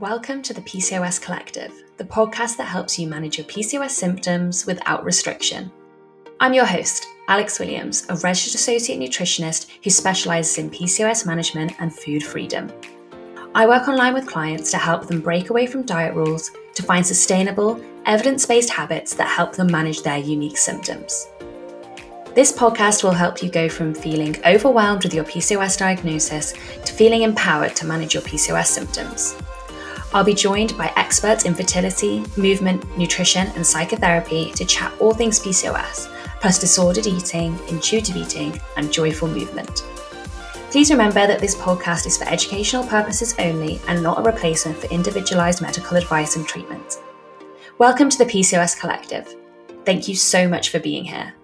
Welcome to the PCOS Collective, the podcast that helps you manage your PCOS symptoms without restriction. I'm your host, Alex Williams, a registered associate nutritionist who specializes in PCOS management and food freedom. I work online with clients to help them break away from diet rules to find sustainable, evidence based habits that help them manage their unique symptoms. This podcast will help you go from feeling overwhelmed with your PCOS diagnosis to feeling empowered to manage your PCOS symptoms. I'll be joined by experts in fertility, movement, nutrition, and psychotherapy to chat all things PCOS, plus disordered eating, intuitive eating, and joyful movement. Please remember that this podcast is for educational purposes only and not a replacement for individualized medical advice and treatment. Welcome to the PCOS Collective. Thank you so much for being here.